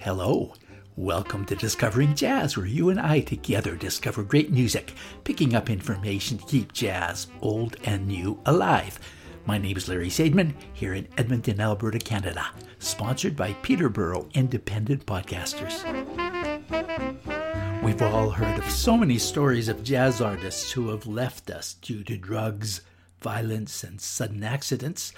Hello. Welcome to Discovering Jazz, where you and I together discover great music, picking up information to keep jazz, old and new, alive. My name is Larry Sadman, here in Edmonton, Alberta, Canada, sponsored by Peterborough Independent Podcasters. We've all heard of so many stories of jazz artists who have left us due to drugs, violence, and sudden accidents,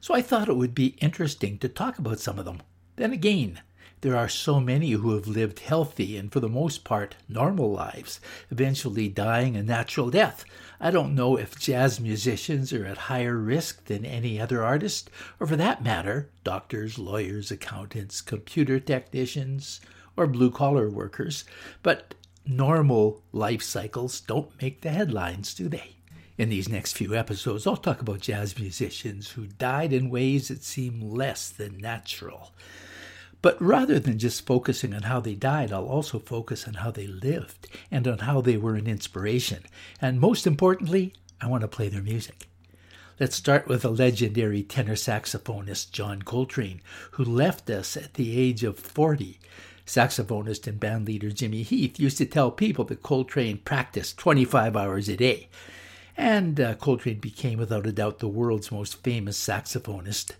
so I thought it would be interesting to talk about some of them. Then again, there are so many who have lived healthy and, for the most part, normal lives, eventually dying a natural death. I don't know if jazz musicians are at higher risk than any other artist, or for that matter, doctors, lawyers, accountants, computer technicians, or blue collar workers, but normal life cycles don't make the headlines, do they? In these next few episodes, I'll talk about jazz musicians who died in ways that seem less than natural. But rather than just focusing on how they died, I'll also focus on how they lived and on how they were an inspiration. And most importantly, I want to play their music. Let's start with the legendary tenor saxophonist John Coltrane, who left us at the age of 40. Saxophonist and bandleader Jimmy Heath used to tell people that Coltrane practiced 25 hours a day. And uh, Coltrane became, without a doubt, the world's most famous saxophonist.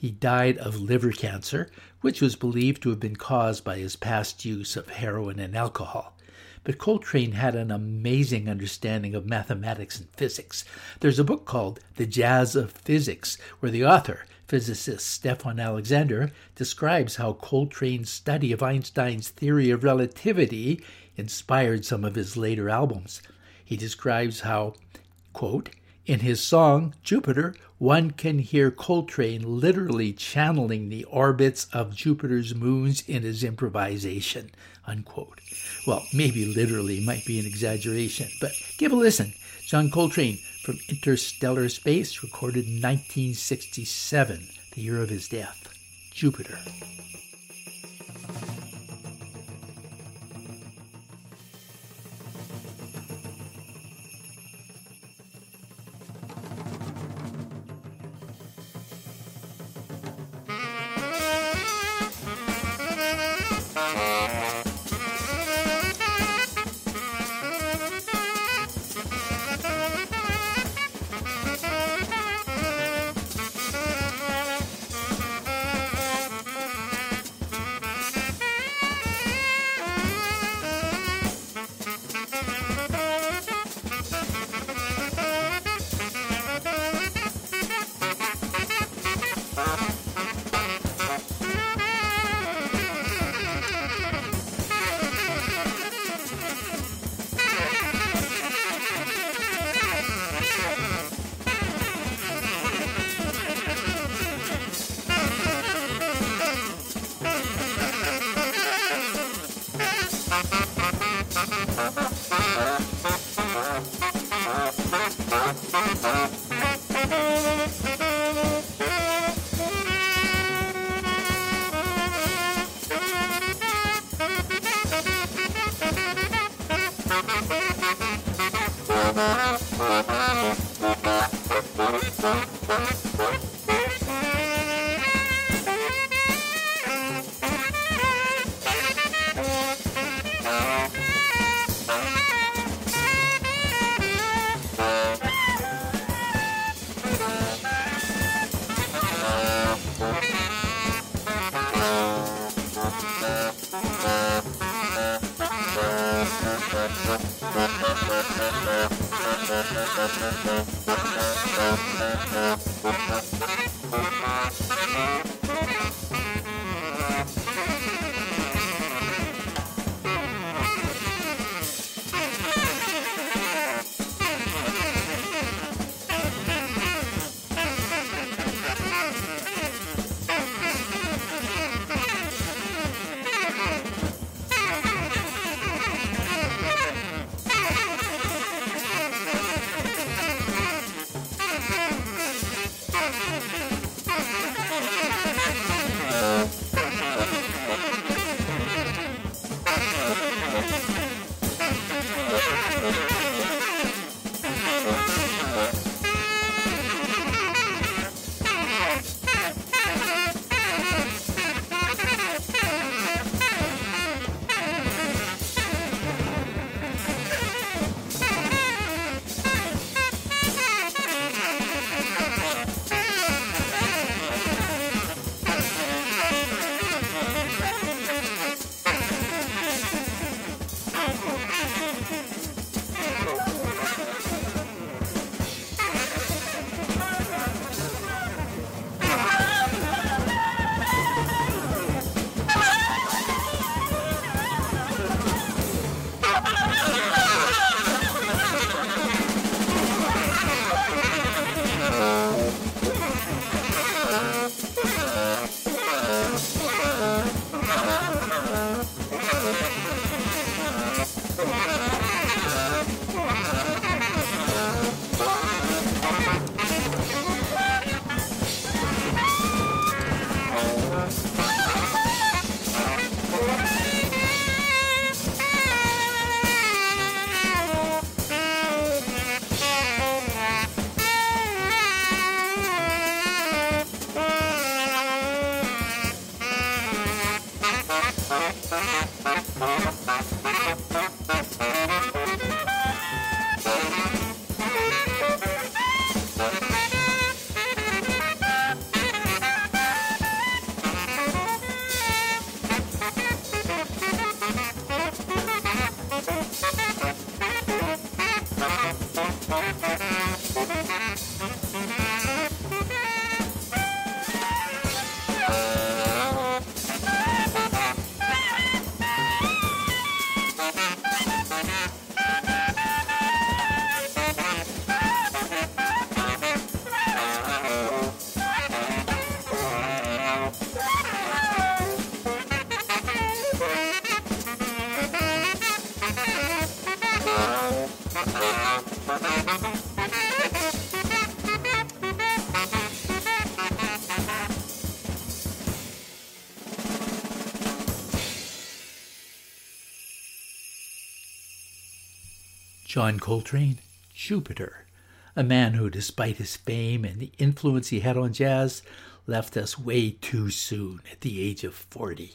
He died of liver cancer, which was believed to have been caused by his past use of heroin and alcohol. But Coltrane had an amazing understanding of mathematics and physics. There's a book called The Jazz of Physics, where the author, physicist Stephon Alexander, describes how Coltrane's study of Einstein's theory of relativity inspired some of his later albums. He describes how, quote, in his song, Jupiter, one can hear Coltrane literally channeling the orbits of Jupiter's moons in his improvisation. Unquote. Well, maybe literally might be an exaggeration, but give a listen. John Coltrane from Interstellar Space, recorded in 1967, the year of his death. Jupiter. John Coltrane, Jupiter, a man who, despite his fame and the influence he had on jazz, left us way too soon at the age of 40.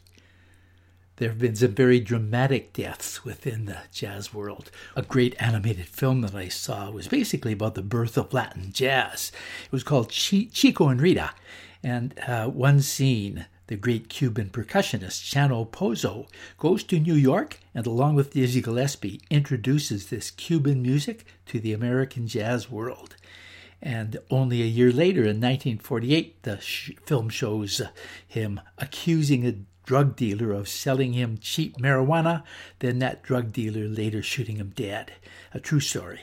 There have been some very dramatic deaths within the jazz world. A great animated film that I saw was basically about the birth of Latin jazz. It was called Chico and Rita, and uh, one scene the great Cuban percussionist Chano Pozo goes to New York and, along with Dizzy Gillespie, introduces this Cuban music to the American jazz world. And only a year later, in 1948, the sh- film shows him accusing a drug dealer of selling him cheap marijuana, then that drug dealer later shooting him dead. A true story.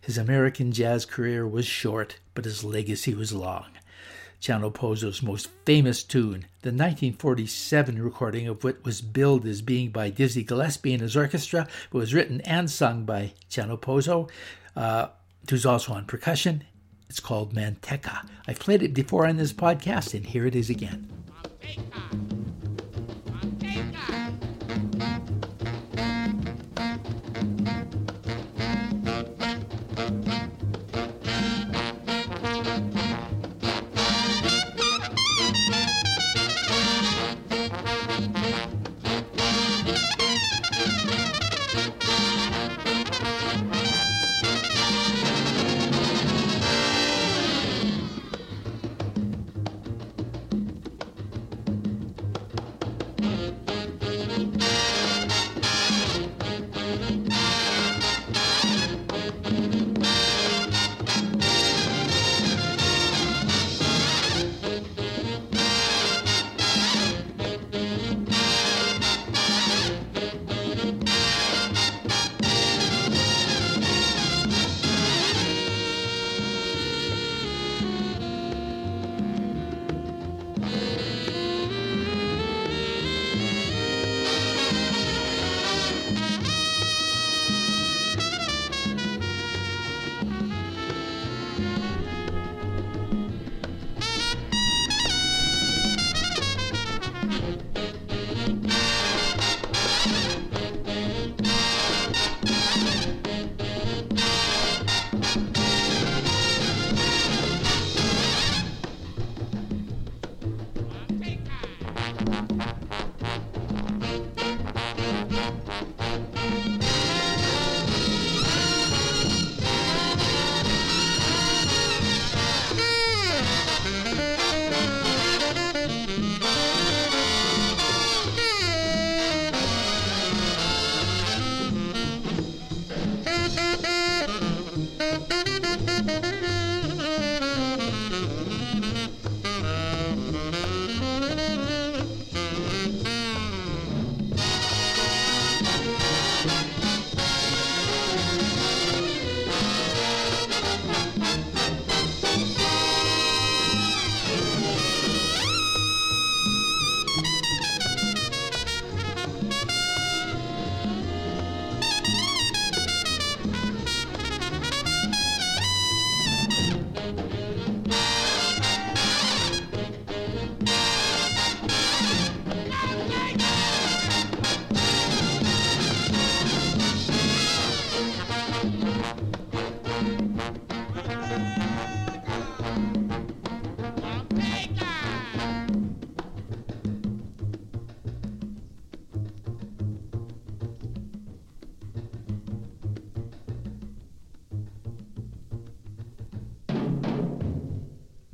His American jazz career was short, but his legacy was long. Chano Pozo's most famous tune, the 1947 recording of what was billed as being by Dizzy Gillespie and his orchestra, but was written and sung by Chano Pozo, uh, who's also on percussion. It's called Manteca. I've played it before on this podcast, and here it is again. Manteca.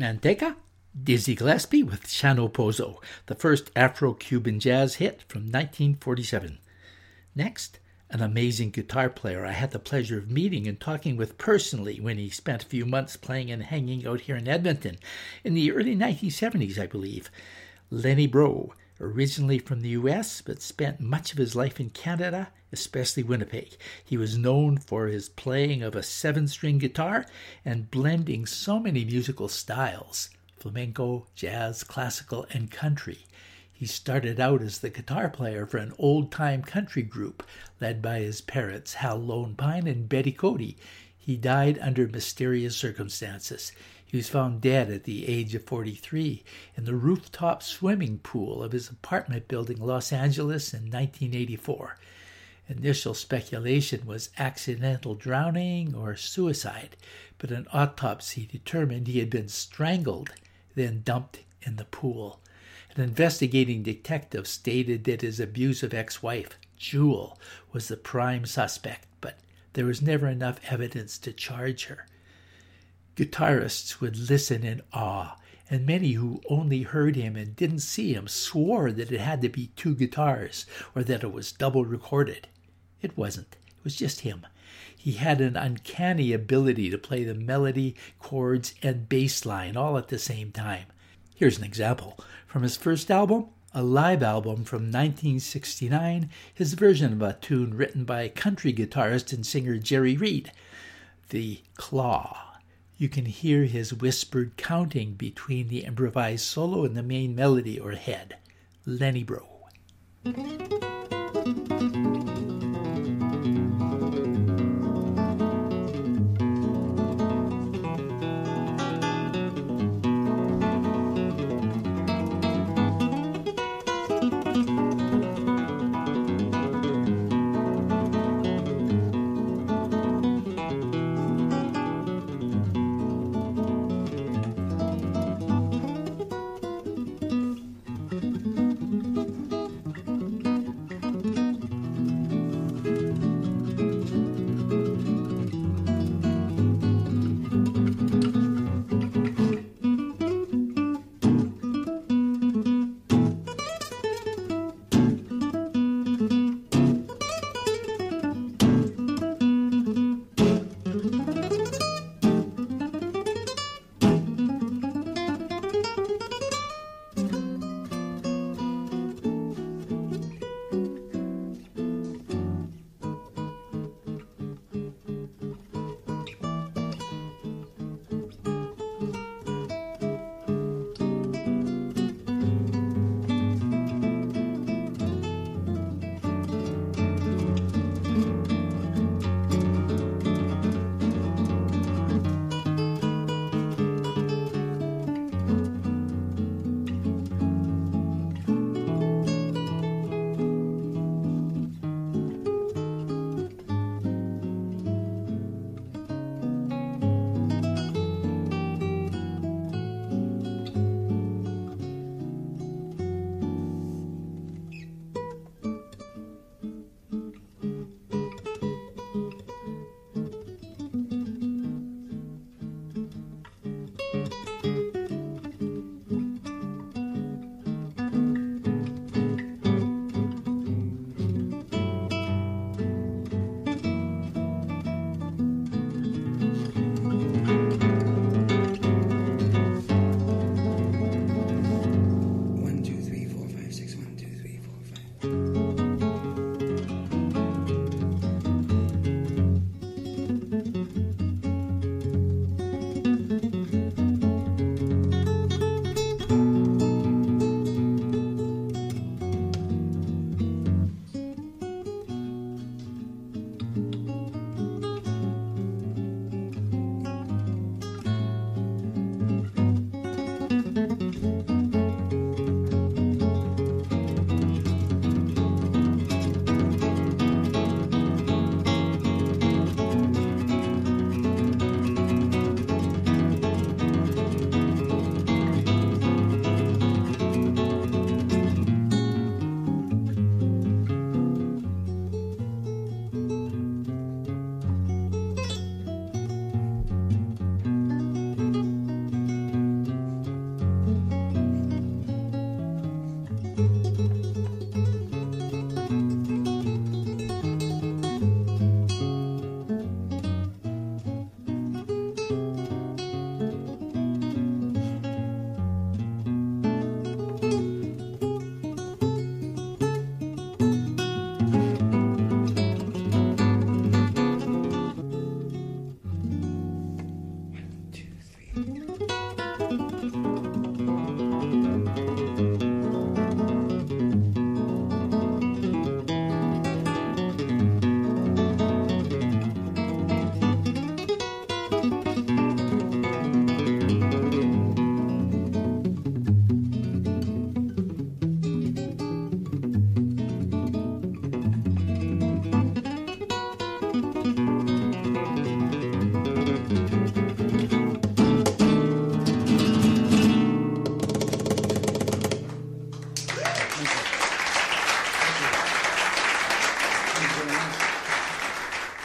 Manteca, Dizzy Gillespie with Chano Pozo, the first Afro Cuban jazz hit from 1947. Next, an amazing guitar player I had the pleasure of meeting and talking with personally when he spent a few months playing and hanging out here in Edmonton in the early 1970s, I believe. Lenny Breau, originally from the US but spent much of his life in Canada, especially Winnipeg. He was known for his playing of a seven string guitar and blending so many musical styles flamenco, jazz, classical, and country. He started out as the guitar player for an old time country group led by his parents, Hal Lone Pine and Betty Cody. He died under mysterious circumstances. He was found dead at the age of 43 in the rooftop swimming pool of his apartment building in Los Angeles in 1984. Initial speculation was accidental drowning or suicide, but an autopsy determined he had been strangled, then dumped in the pool. An investigating detective stated that his abusive ex wife, Jewel, was the prime suspect, but there was never enough evidence to charge her. Guitarists would listen in awe, and many who only heard him and didn't see him swore that it had to be two guitars or that it was double recorded. It wasn't. It was just him. He had an uncanny ability to play the melody, chords, and bass line all at the same time. Here's an example. From his first album, a live album from 1969, his version of a tune written by country guitarist and singer Jerry Reed, The Claw. You can hear his whispered counting between the improvised solo and the main melody or head. Lenny Breau.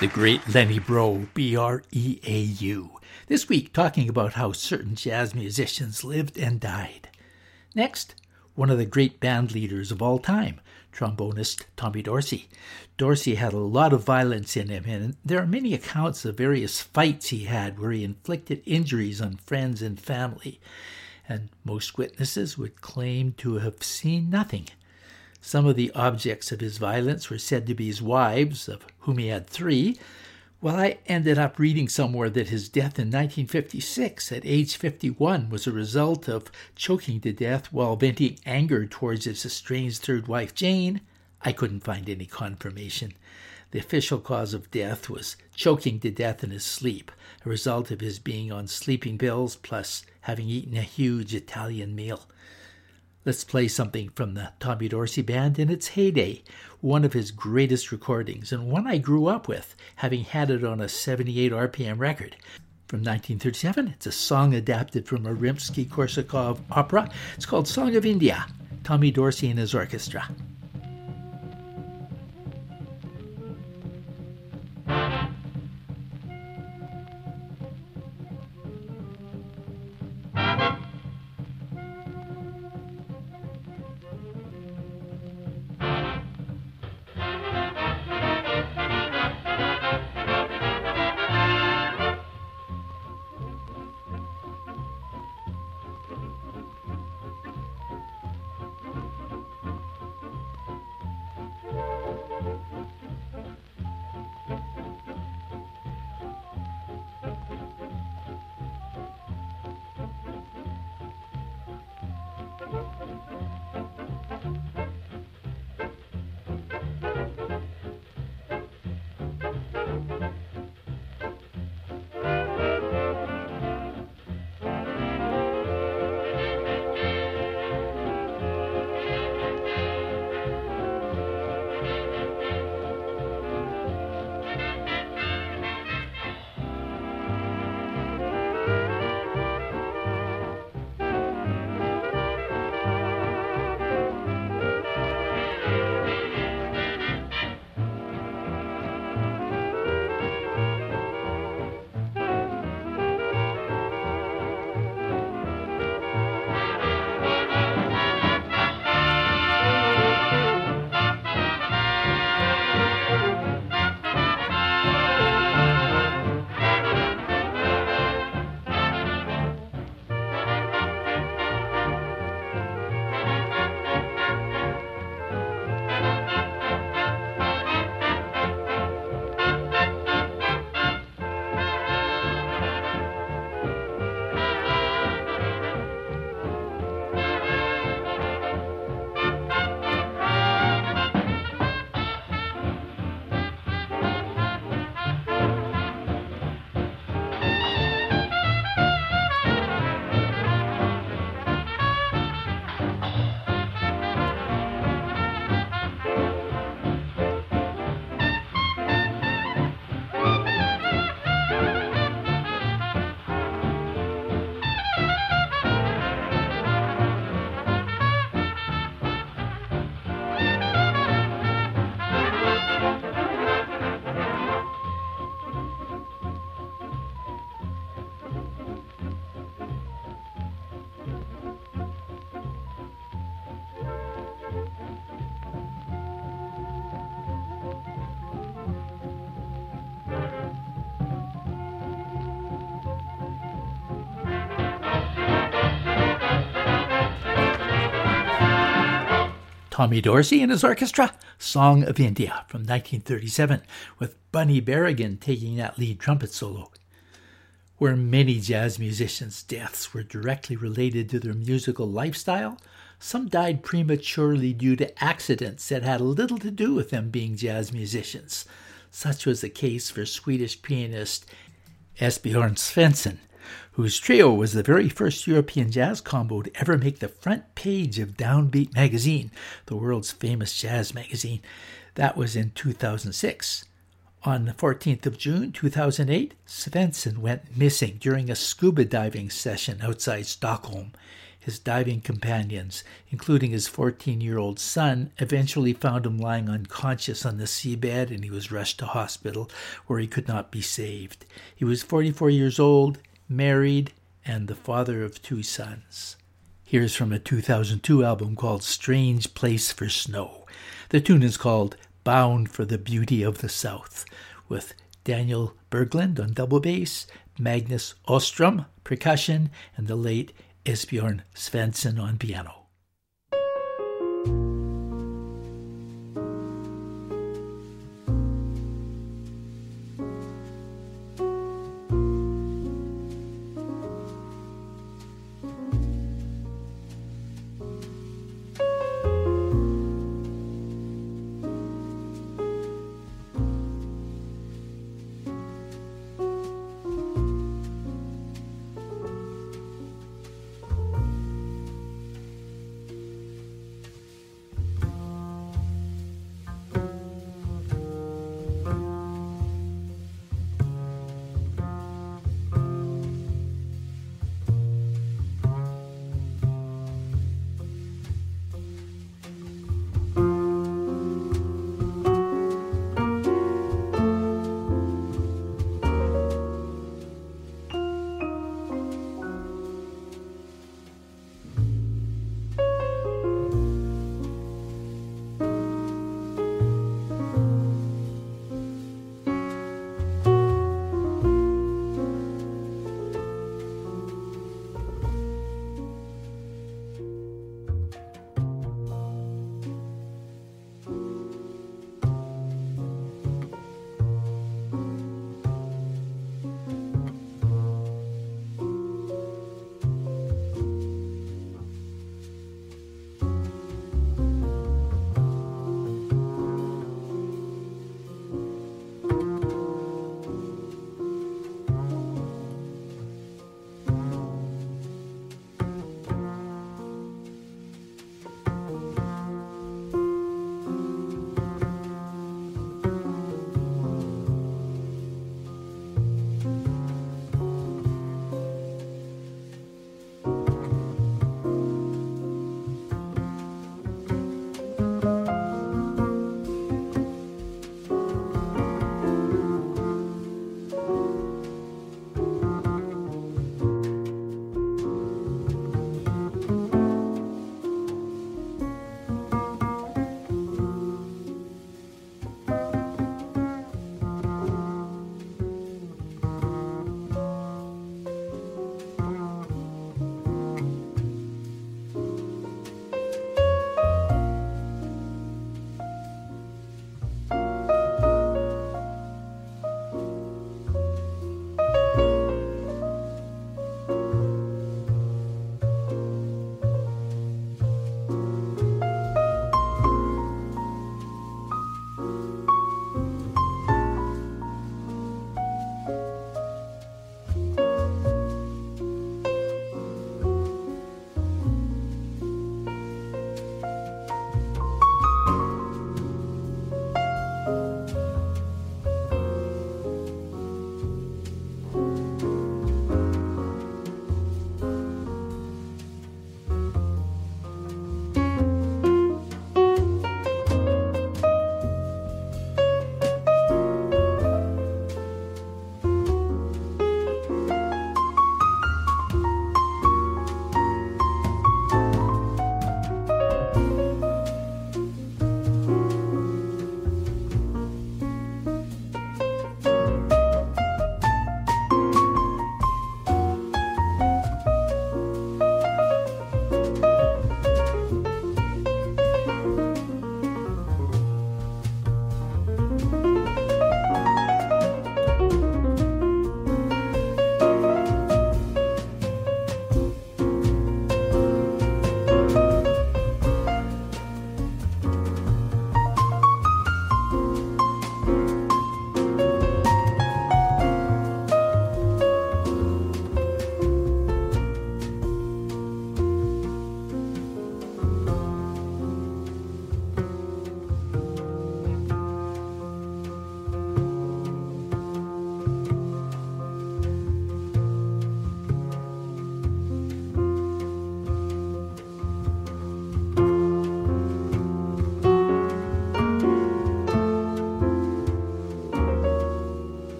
The great Lenny Breau, B R E A U. This week, talking about how certain jazz musicians lived and died. Next, one of the great band leaders of all time, trombonist Tommy Dorsey. Dorsey had a lot of violence in him, and there are many accounts of various fights he had where he inflicted injuries on friends and family, and most witnesses would claim to have seen nothing. Some of the objects of his violence were said to be his wives, of whom he had three, while I ended up reading somewhere that his death in 1956 at age 51 was a result of choking to death while venting anger towards his estranged third wife Jane, I couldn't find any confirmation. The official cause of death was choking to death in his sleep, a result of his being on sleeping pills plus having eaten a huge Italian meal. Let's play something from the Tommy Dorsey Band in its heyday, one of his greatest recordings, and one I grew up with, having had it on a 78 RPM record. From 1937, it's a song adapted from a Rimsky Korsakov opera. It's called Song of India, Tommy Dorsey and his orchestra. Tommy Dorsey and his orchestra, Song of India from 1937, with Bunny Berigan taking that lead trumpet solo. Where many jazz musicians' deaths were directly related to their musical lifestyle, some died prematurely due to accidents that had little to do with them being jazz musicians. Such was the case for Swedish pianist Esbjörn Svensson, whose trio was the very first European jazz combo to ever make the front page of Downbeat magazine, the world's famous jazz magazine. That was in 2006. On the 14th of June 2008, Svensson went missing during a scuba diving session outside Stockholm. His diving companions, including his 14 year old son, eventually found him lying unconscious on the seabed and he was rushed to hospital where he could not be saved. He was 44 years old, married, and the father of two sons. Here's from a 2002 album called Strange Place for Snow. The tune is called Bound for the Beauty of the South, with Daniel Berglund on double bass, Magnus Ostrom percussion, and the late Esbjorn Svensson on piano.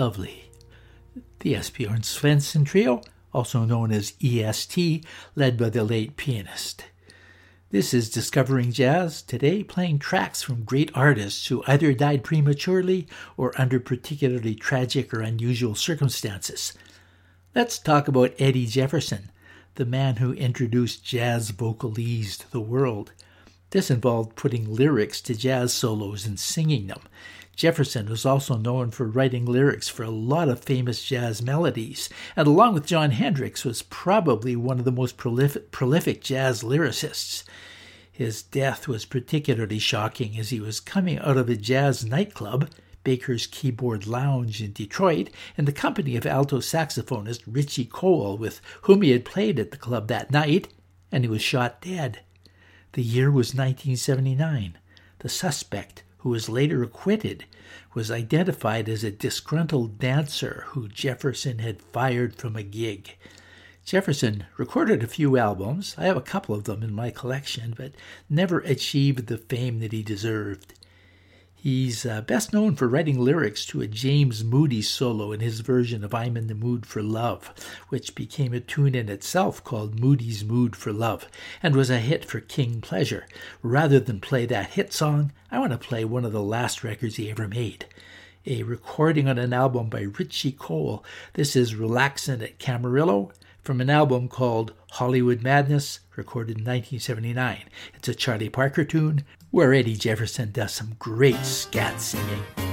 Lovely. The Esbjörn Svensson Trio, also known as EST, led by the late pianist. This is Discovering Jazz, today playing tracks from great artists who either died prematurely or under particularly tragic or unusual circumstances. Let's talk about Eddie Jefferson, the man who introduced jazz vocalese to the world. This involved putting lyrics to jazz solos and singing them. Jefferson was also known for writing lyrics for a lot of famous jazz melodies, and along with Jon Hendricks was probably one of the most prolific, prolific jazz lyricists. His death was particularly shocking as he was coming out of a jazz nightclub, Baker's Keyboard Lounge in Detroit, in the company of alto saxophonist Richie Cole, with whom he had played at the club that night, and he was shot dead. The year was 1979. The suspect, who was later acquitted, was identified as a disgruntled dancer who Jefferson had fired from a gig. Jefferson recorded a few albums, I have a couple of them in my collection, but never achieved the fame that he deserved. He's uh, best known for writing lyrics to a James Moody solo in his version of I'm in the Mood for Love, which became a tune in itself called Moody's Mood for Love and was a hit for King Pleasure. Rather than play that hit song, I want to play one of the last records he ever made. A recording on an album by Richie Cole. This is Relaxin' at Camarillo from an album called Hollywood Madness, recorded in 1979. It's a Charlie Parker tune where Eddie Jefferson does some great scat singing.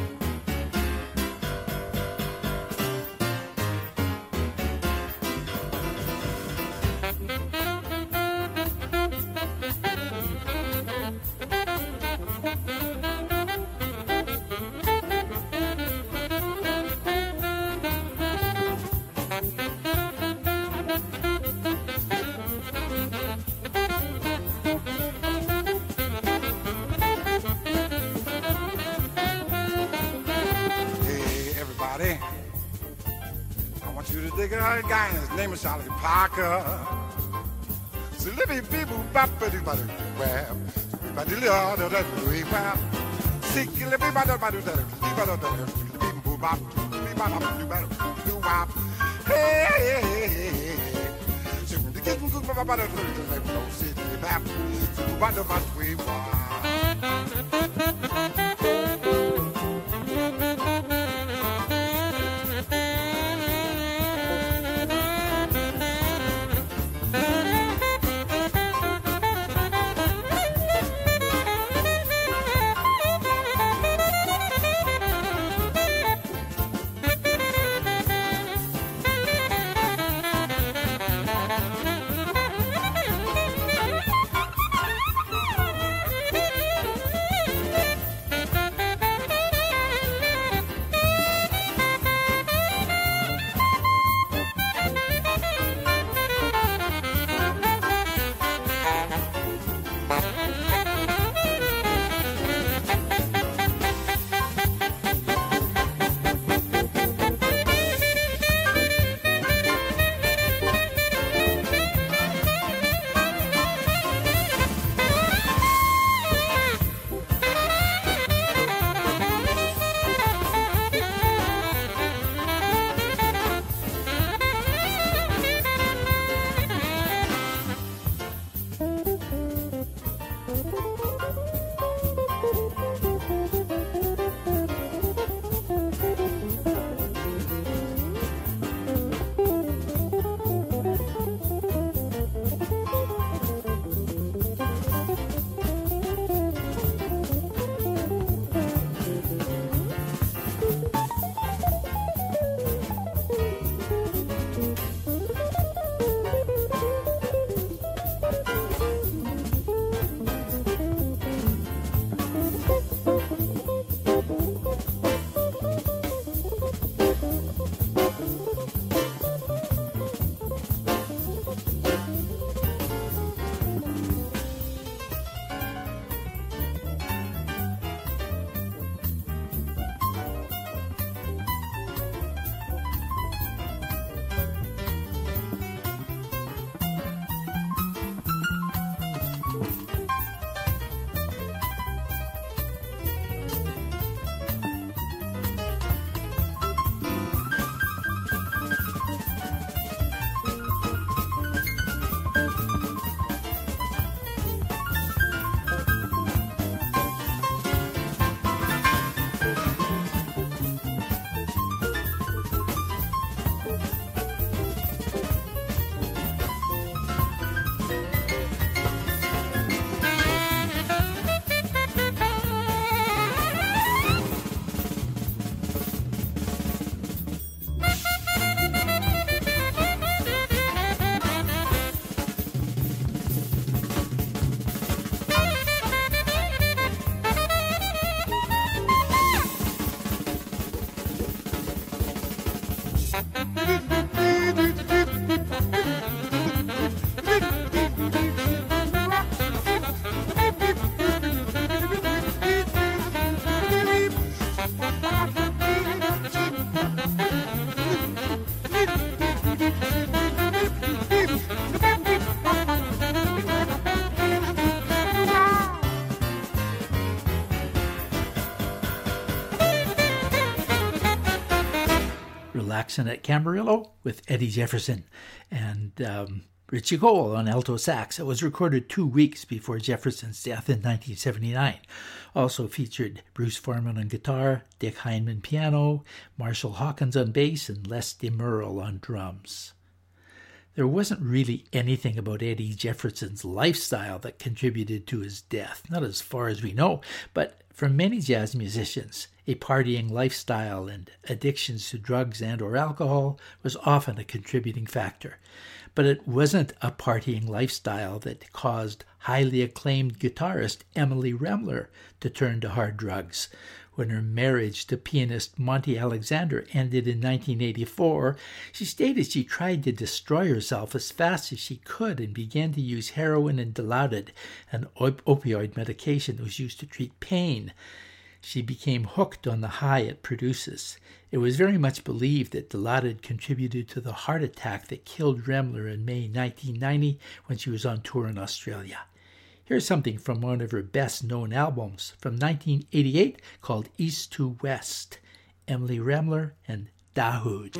Relaxing at Camarillo with Eddie Jefferson and um, Richie Cole on alto sax. It was recorded two weeks before Jefferson's death in 1979. Also featured Bruce Forman on guitar, Dick Hindman piano, Marshall Hawkins on bass, and Les DeMerle on drums. There wasn't really anything about Eddie Jefferson's lifestyle that contributed to his death, not as far as we know, but for many jazz musicians, a partying lifestyle and addictions to drugs and or alcohol was often a contributing factor. But it wasn't a partying lifestyle that caused highly acclaimed guitarist Emily Remler to turn to hard drugs. When her marriage to pianist Monty Alexander ended in 1984, she stated she tried to destroy herself as fast as she could and began to use heroin and Dilaudid, an op- opioid medication that was used to treat pain. She became hooked on the high it produces. It was very much believed that Dilaudid contributed to the heart attack that killed Remler in May 1990 when she was on tour in Australia. Here's something from one of her best known albums from 1988 called East to West Emily Remler and Dahoud.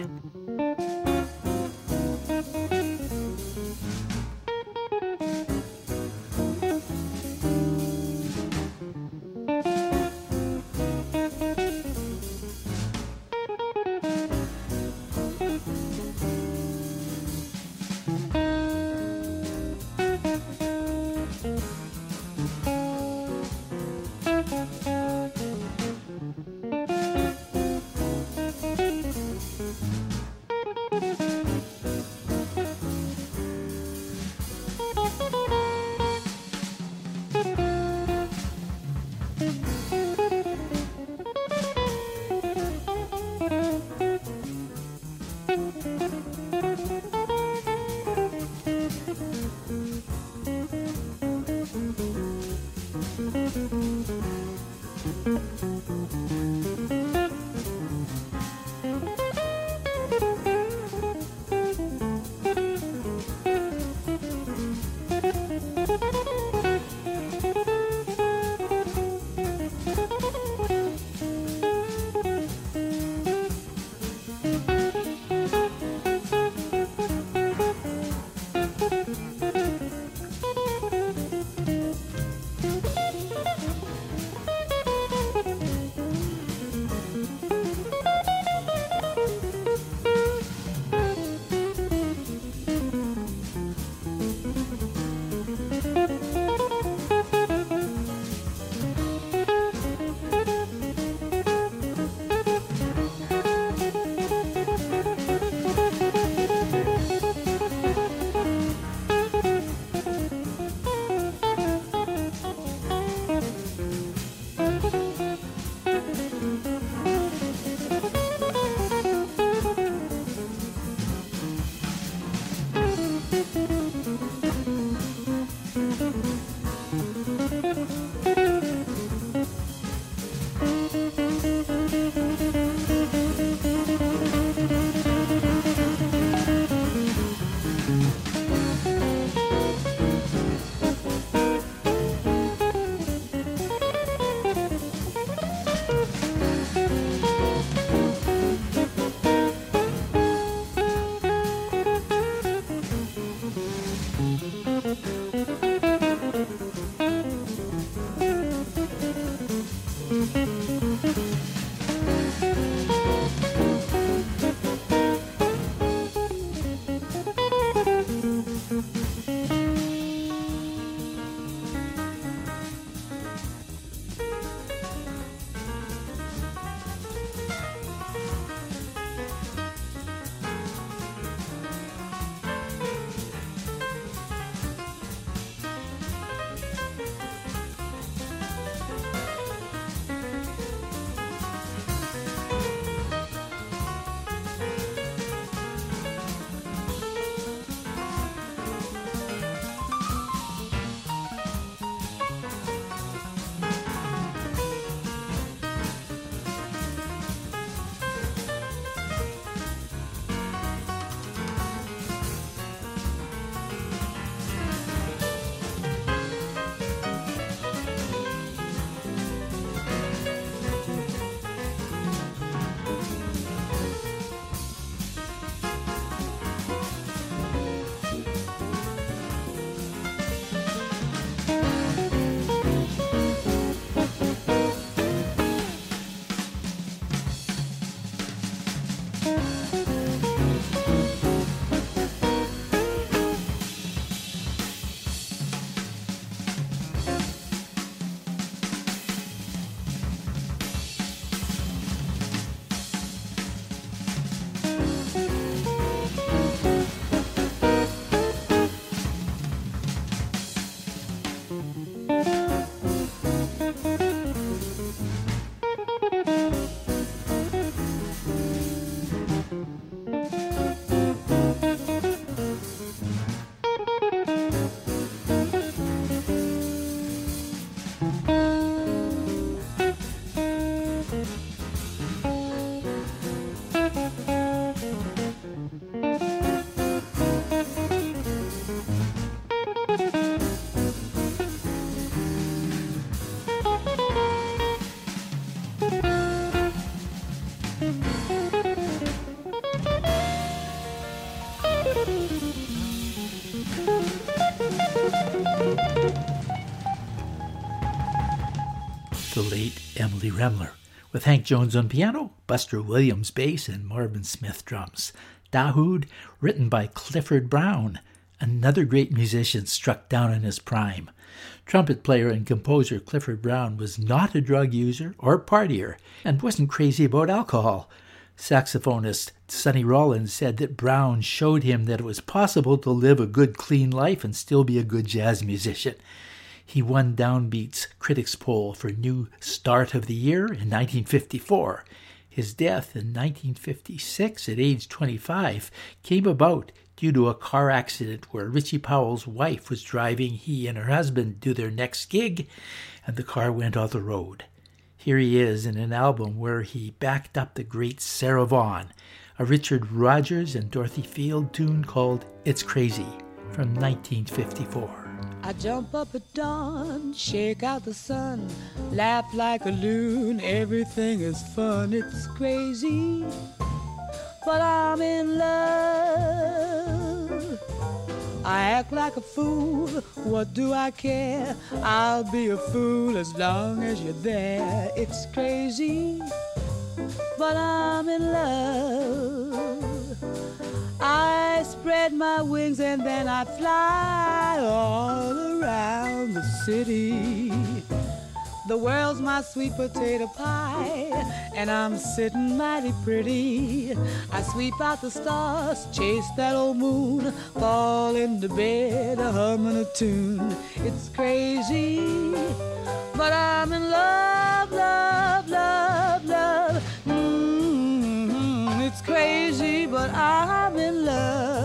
Emily Remler, with Hank Jones on piano, Buster Williams bass, and Marvin Smith drums. Dahoud, written by Clifford Brown, another great musician struck down in his prime. Trumpet player and composer Clifford Brown was not a drug user or partier and wasn't crazy about alcohol. Saxophonist Sonny Rollins said that Brown showed him that it was possible to live a good, clean life and still be a good jazz musician. He won Downbeat's Critics Poll for New Start of the Year in 1954. His death in 1956 at age 25 came about due to a car accident where Richie Powell's wife was driving he and her husband to their next gig, and the car went off the road. Here he is in an album where he backed up the great Sarah Vaughan, a Richard Rodgers and Dorothy Field tune called It's Crazy from 1954. I jump up at dawn, shake out the sun, laugh like a loon, everything is fun, it's crazy. But I'm in love. I act like a fool, what do I care? I'll be a fool as long as you're there. It's crazy, but I'm in love. I spread my wings and then I fly all around the city. The world's my sweet potato pie, and I'm sitting mighty pretty. I sweep out the stars, chase that old moon, fall into bed, a humming a tune. It's crazy, but I'm in love, love, love, love. Crazy, but I'm in love.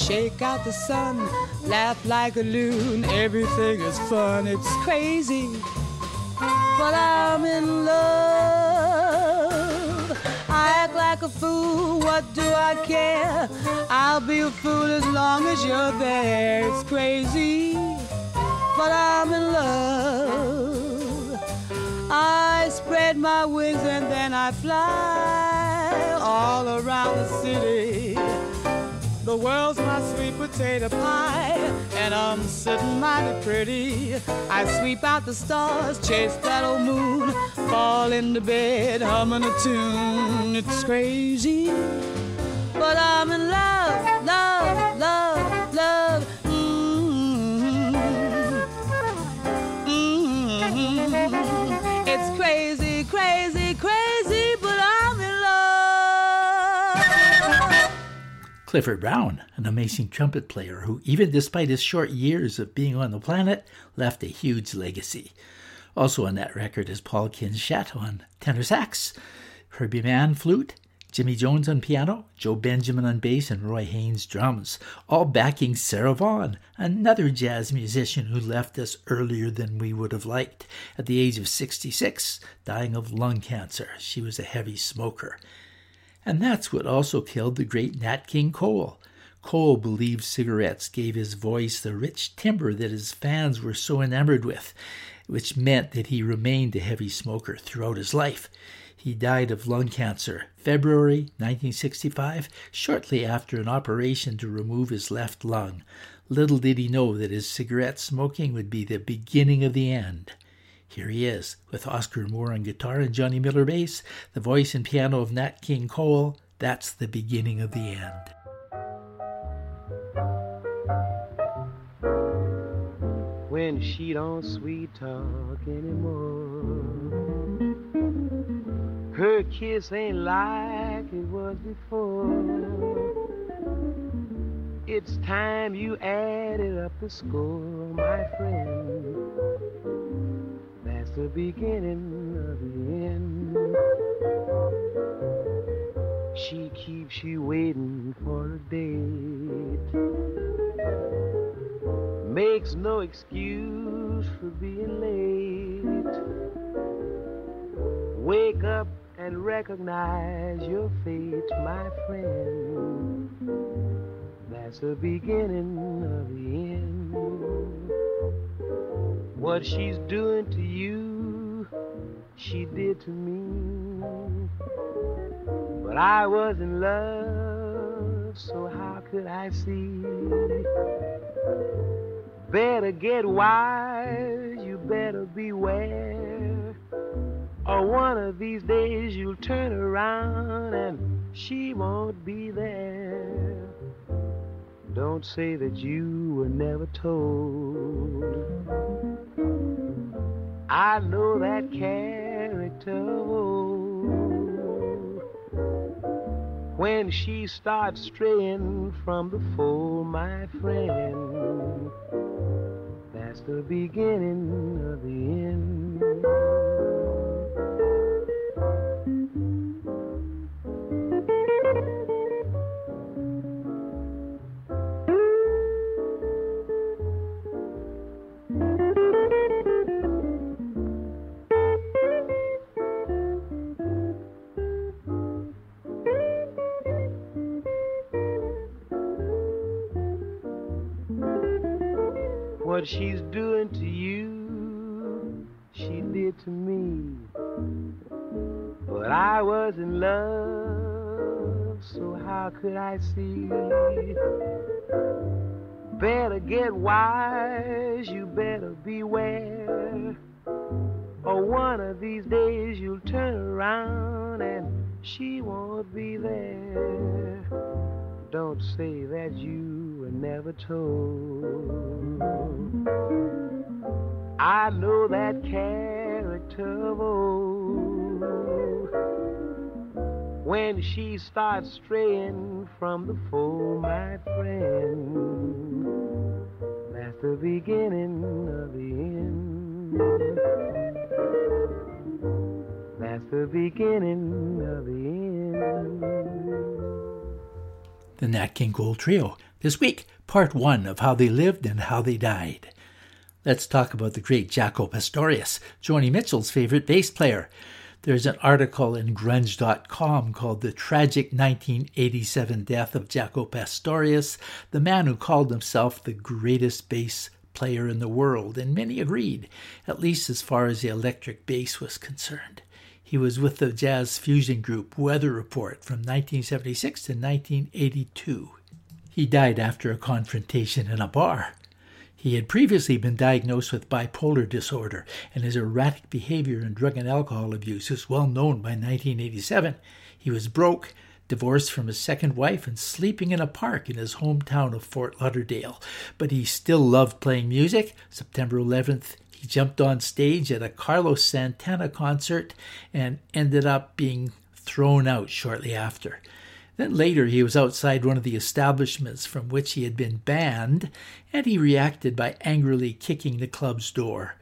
Shake out the sun, laugh like a loon, everything is fun, it's crazy. But I'm in love. I act like a fool, what do I care? I'll be a fool as long as you're there. It's crazy, but I'm in love. I spread my wings and then I fly all around the city. The world's my sweet potato pie, and I'm sitting mighty pretty. I sweep out the stars, chase that old moon, fall into bed, humming a tune. It's crazy, but I'm in love, Clifford Brown, an amazing trumpet player who, even despite his short years of being on the planet, left a huge legacy. Also on that record is Paul Quinichette on tenor sax, Herbie Mann flute, Jimmy Jones on piano, Joe Benjamin on bass, and Roy Haynes drums, all backing Sarah Vaughan, another jazz musician who left us earlier than we would have liked. At the age of 66, dying of lung cancer, she was a heavy smoker. And that's what also killed the great Nat King Cole. Cole believed cigarettes gave his voice the rich timbre that his fans were so enamored with, which meant that he remained a heavy smoker throughout his life. He died of lung cancer February 1965, shortly after an operation to remove his left lung. Little did he know that his cigarette smoking would be the beginning of the end. Here he is, with Oscar Moore on guitar and Johnny Miller bass, the voice and piano of Nat King Cole. That's the beginning of the end. When she don't sweet talk anymore, her kiss ain't like it was before. It's time you added up the score, my friend the beginning of the end. She keeps you waiting for a date. Makes no excuse for being late. Wake up and recognize your fate, my friend. That's the beginning of the end. What she's doing to you, she did to me. But I was in love, so how could I see? Better get wise, you better beware. Or one of these days you'll turn around and she won't be there. Don't say that you were never told. I know that character. When she starts straying from the fold, my friend, that's the beginning of the end. What she's doing to you, she did to me. But I was in love, so how could I see? Better get wise, you better beware. Or one of these days you'll turn around and she won't be there. Don't say that you were never told. I know that character of old. When she starts straying from the fold, my friend, that's the beginning of the end. That's the beginning of the end the Nat King Cole Trio. This week, part one of how they lived and how they died. Let's talk about the great Jaco Pastorius, Joni Mitchell's favorite bass player. There's an article in grunge.com called The Tragic 1987 Death of Jaco Pastorius, the man who called himself the greatest bass player in the world, and many agreed, at least as far as the electric bass was concerned. He was with the jazz fusion group Weather Report from 1976 to 1982. He died after a confrontation in a bar. He had previously been diagnosed with bipolar disorder, and his erratic behavior and drug and alcohol abuse was well known by 1987. He was broke, divorced from his second wife, and sleeping in a park in his hometown of Fort Lauderdale. But he still loved playing music. September 11th, he jumped on stage at a Carlos Santana concert and ended up being thrown out shortly after. Then later, he was outside one of the establishments from which he had been banned, and he reacted by angrily kicking the club's door.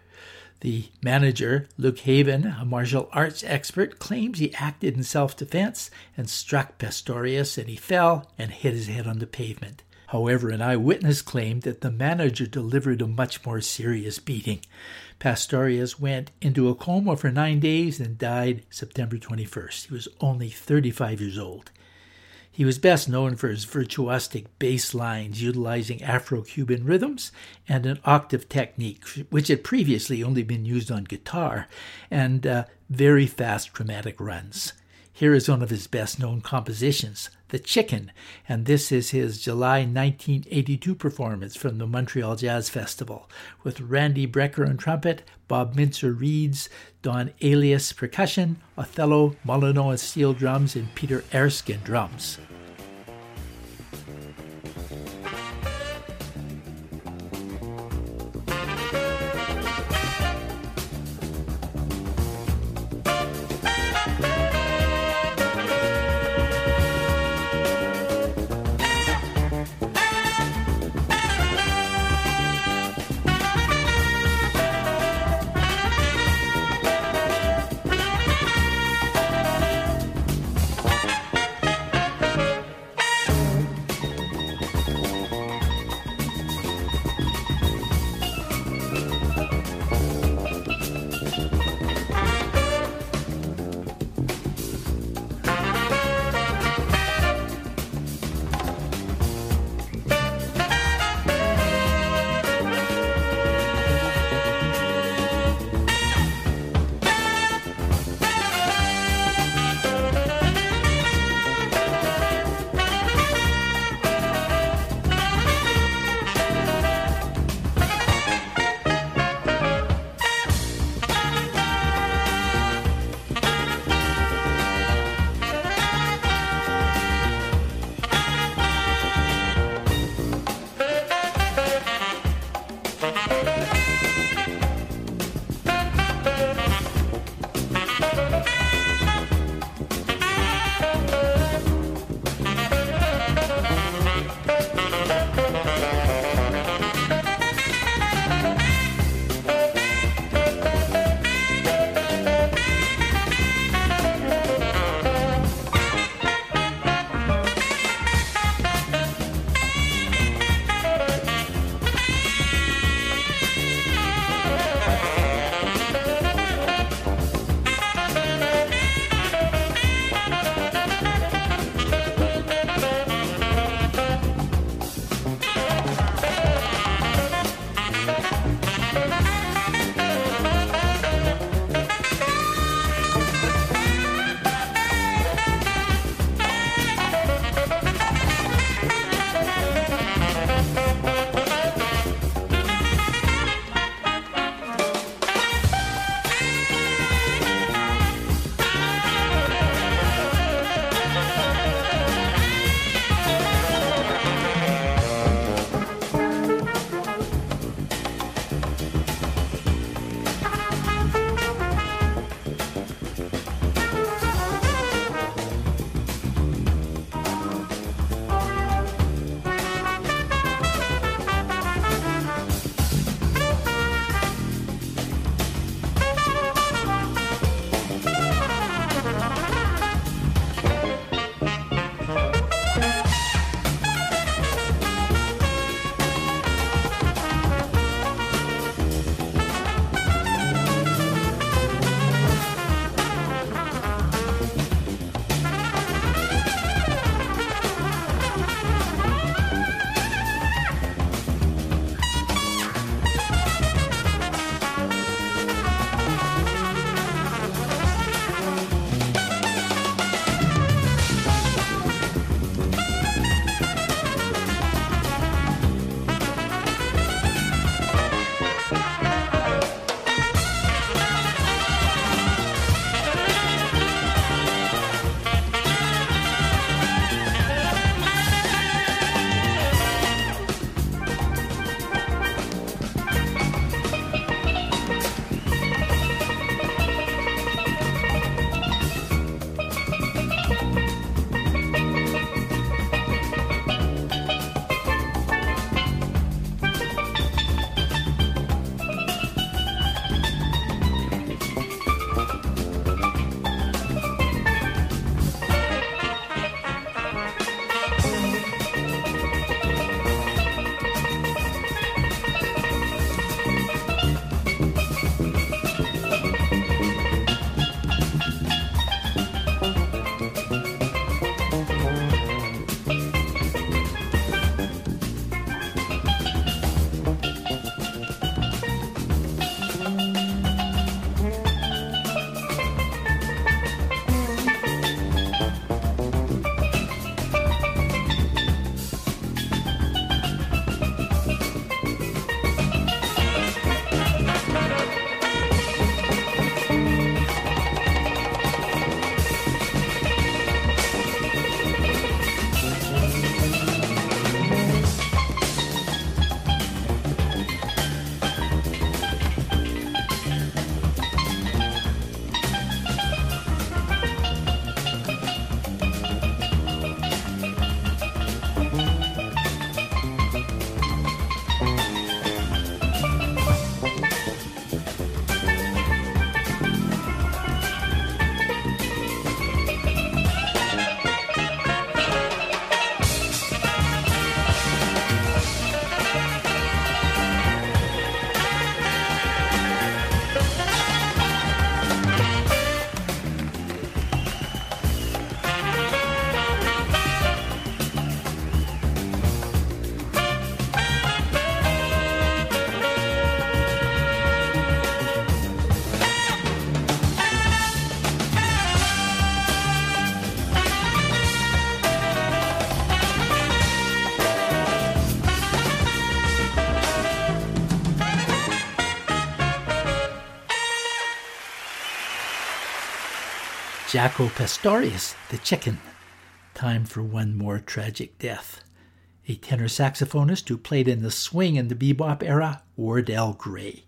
The manager, Luc Havan, a martial arts expert, claims he acted in self defense and struck Pastorius, and he fell and hit his head on the pavement. However, an eyewitness claimed that the manager delivered a much more serious beating. Pastorius went into a coma for nine days and died September 21st. He was only 35 years old. He was best known for his virtuosic bass lines utilizing Afro Cuban rhythms and an octave technique, which had previously only been used on guitar, and uh, very fast chromatic runs. Here is one of his best known compositions, The Chicken, and this is his July 1982 performance from the Montreal Jazz Festival, with Randy Brecker on trumpet, Bob Mintzer reeds, Don Alias percussion, Othello Molineaux steel drums, and Peter Erskine drums. Jaco Pastorius, the chicken. Time for one more tragic death. A tenor saxophonist who played in the swing and the bebop era, Wardell Gray.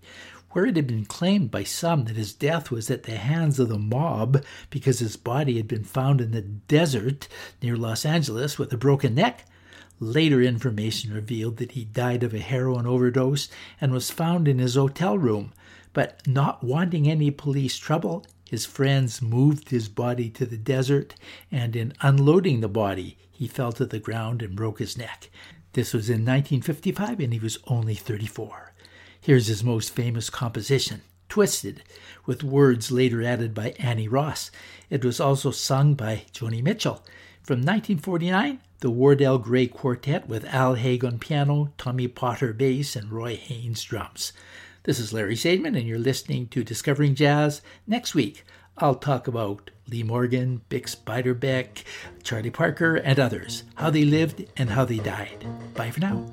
Where it had been claimed by some that his death was at the hands of the mob because his body had been found in the desert near Los Angeles with a broken neck, later information revealed that he died of a heroin overdose and was found in his hotel room. But not wanting any police trouble, his friends moved his body to the desert, and in unloading the body, he fell to the ground and broke his neck. This was in 1955, and he was only 34. Here's his most famous composition, Twisted, with words later added by Annie Ross. It was also sung by Joni Mitchell. From 1949, the Wardell Gray Quartet with Al Haig on piano, Tommy Potter bass, and Roy Haynes drums. This is Larry Sadman, and you're listening to Discovering Jazz. Next week, I'll talk about Lee Morgan, Bix Beiderbecke, Charlie Parker, and others, how they lived and how they died. Bye for now.